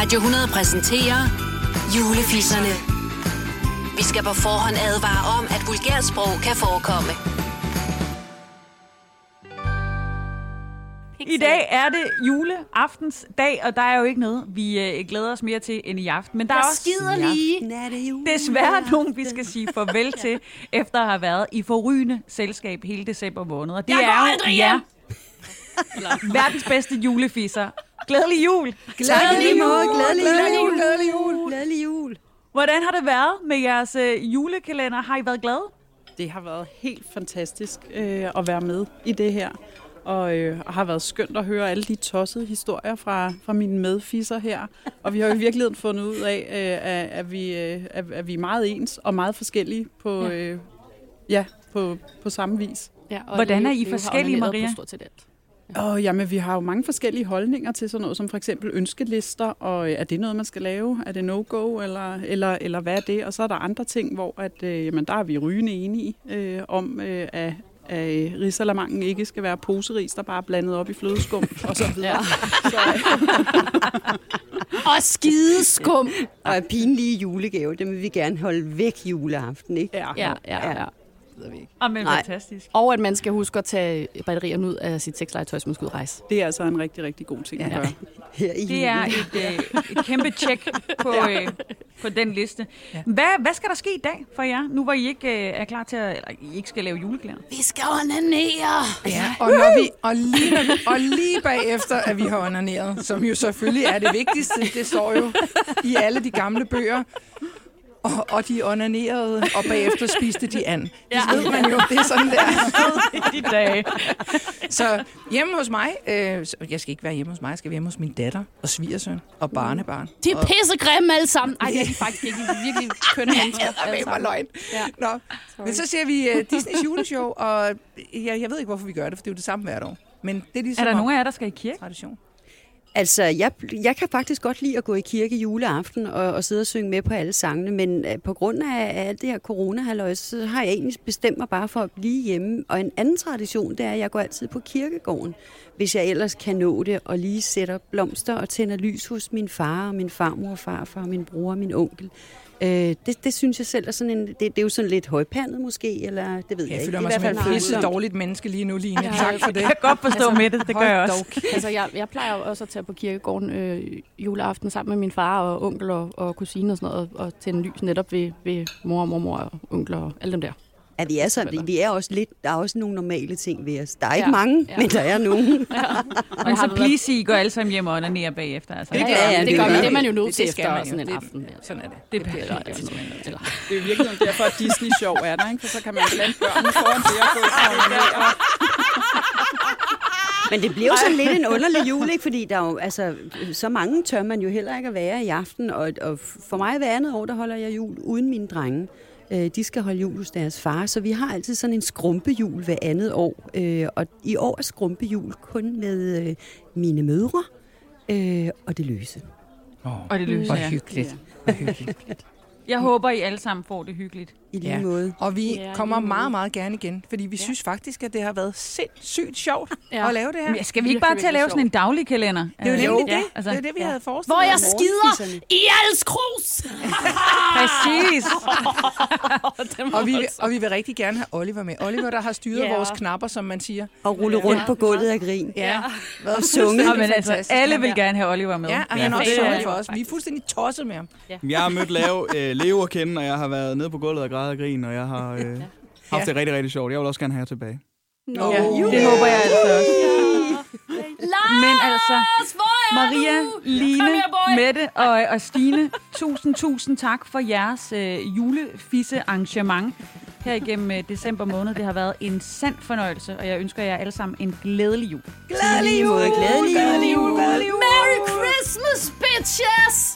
Radio 100 præsenterer Julefisserne. Vi skal på forhånd advare om, at vulgært sprog kan forekomme. I dag er det juleaftens dag, og der er jo ikke noget, vi øh, glæder os mere til end i aften. Men der er også skider lige. desværre nogen, vi skal sige farvel til, efter at have været i forrygende selskab hele december måned. Og det Jeg går er jo aldrig ja, verdens bedste julefisser. Glædelig jul! Glædelig måde, glædelig Glædelig jul. jul, glædelig jul. Glædelig jul. Hvordan har det været med jeres øh, julekalender? Har I været glade? Det har været helt fantastisk øh, at være med i det her. Og øh, har været skønt at høre alle de tossede historier fra, fra mine medfisser her. Og vi har jo i virkeligheden fundet ud af, øh, at, vi, øh, at, at vi er meget ens og meget forskellige på, Ja. øh, ja, på, på samme vis. Ja, og Hvordan er I forskellige, Maria? På stort set alt. Og jamen, vi har jo mange forskellige holdninger til sådan noget, som for eksempel ønskelister, og øh, er det noget, man skal lave? Er det no-go, eller, eller, eller hvad er det? Og så er der andre ting, hvor at, øh, jamen, der er vi rygende enige øh, om, øh, at, at risalamangen ikke skal være poseris, der bare er blandet op i flødeskum, og så videre. Ja. Så, Og skideskum. Og pinlige julegave, dem vil vi gerne holde væk juleaften, ikke? ja. Ja, ja, ja. Ah, men Nej. fantastisk. Og at man skal huske at tage batterierne ud af sit sexlegetøj, som man skal ud rejse. Det er altså en rigtig, rigtig god ting at Ja. gøre. Her i Det er et, øh, et kæmpe tjek på, øh, på den liste. Hvad, hvad skal der ske i dag for jer, nu hvor I ikke øh, er klar til at, eller I ikke skal lave juleklæder? Vi skal onanere. Ja, og, når vi, og, lige, når vi, og lige bagefter, at vi har onaneret, som jo selvfølgelig er det vigtigste, det står jo i alle de gamle bøger, og, og de onanerede, og bagefter spiste de an. Det Ja. ved man jo, det er sådan der. I de dage. Så hjemme hos mig, øh, så- jeg skal ikke være hjemme hos mig, jeg skal være hjemme hos min datter og svigersøn og barnebarn. De er pissegrimme alle sammen. Ej, det er de faktisk ikke. De er virkelig kønne mennesker. Det var sammen. løgn. Ja. Nå, men så ser vi uh, Disneys juleshow, og jeg, jeg ved ikke, hvorfor vi gør det, for det er jo det samme hvert år. Men det er ligesom Er der nogen af jer, der skal i kirke? tradition. Altså, jeg, jeg kan faktisk godt lide at gå i kirke juleaften og, og sidde og synge med på alle sangene, men øh, på grund af, af alt det her corona så har jeg egentlig bestemt mig bare for at blive hjemme. Og en anden tradition, det er, at jeg går altid på kirkegården, hvis jeg ellers kan nå det, og lige sætter blomster og tænder lys hos min far og min farmor og farfar og min bror og min onkel. Uh, det, det synes jeg selv er sådan en, det, det er jo sådan lidt højpandet måske, eller det ved jeg, Jeg ikke. føler Det er mig i som fald pisse dårligt menneske lige nu, Line. Ja. Tak for det. Jeg kan godt forstå Altså, med det, det gør jeg også. dog Altså, jeg, jeg plejer jo også at tage på kirkegården øh, juleaften sammen med min far og onkel og, og kusine og sådan noget, og, tænde lys netop ved, ved mor og mormor og onkler og alle dem der. Ja, vi er, sådan, vi er også lidt, der er også nogle normale ting ved os. Der er ikke Ja, mange, ja. men der er nogen. Men har så please, I går alle sammen hjem og onanerer bagefter. Altså. Det Ja, gør ja, vi. det, det gør vi. Det er man jo nødt Det- til det skal efter man jo. sådan en Det- aften. der. Sådan er det. Det Det er. Eller, Det er virkelig derfor, at Disney Show er der, ikke? for så kan man blande børnene foran det og gå og. Men det bliver jo sådan lidt en underlig jul, ikke? Fordi der er jo, altså, så mange tør man jo heller ikke at være i aften. Og, og for mig hver andet år, der holder jeg jul uden mine drenge. Øh, De skal holde jul hos deres far, så vi har altid sådan en skrumpejul hver andet år. Øh, Og i år er skrumpejul kun med øh, mine mødre øh, og det løse. Og det Hvor jeg. hyggeligt. Hvor hyggeligt. Jeg håber, I alle sammen får det hyggeligt. I lige Ja. måde. Og vi Ja, kommer meget, meget gerne igen, fordi vi synes faktisk, at det har været sindssygt sjovt Ja. at lave det her. Men skal vi ikke bare til at lave sådan en daglig kalender? Det er jo Øh, nemlig det. Altså, Det er det, vi Ja. havde forestillet Hvor jeg skider i alles krus! Præcis. Og vi, vil- og vi vil rigtig gerne have Oliver med. Oliver, der har styret Ja. vores knapper, som man siger. Og rulle rundt på gulvet af grin. Ja. Og sunge. Nå, men altså, alle vil gerne have Oliver med. Ja, og Ja. han er også det sørget for os. Vi er fuldstændig tosset med ham. Jeg har mødt Leo, øh, Leo at kende, og jeg har været nede på gulvet og grædet og grin, og jeg har øh, haft det rigtig, rigtig sjovt. Jeg vil også gerne have jer tilbage. Nå. Ja. Det håber jeg altså også. Men altså, Maria, Line. Mette og, og Stine, tusind, tusind tak for jeres øh, julefisse arrangement her igennem øh, december måned. Det har været en sand fornøjelse, og jeg ønsker jer alle sammen en glædelig jul. Glædelig jul. Glædelig jul. Glædelig jul. Glædelig jul. Merry Christmas, bitches!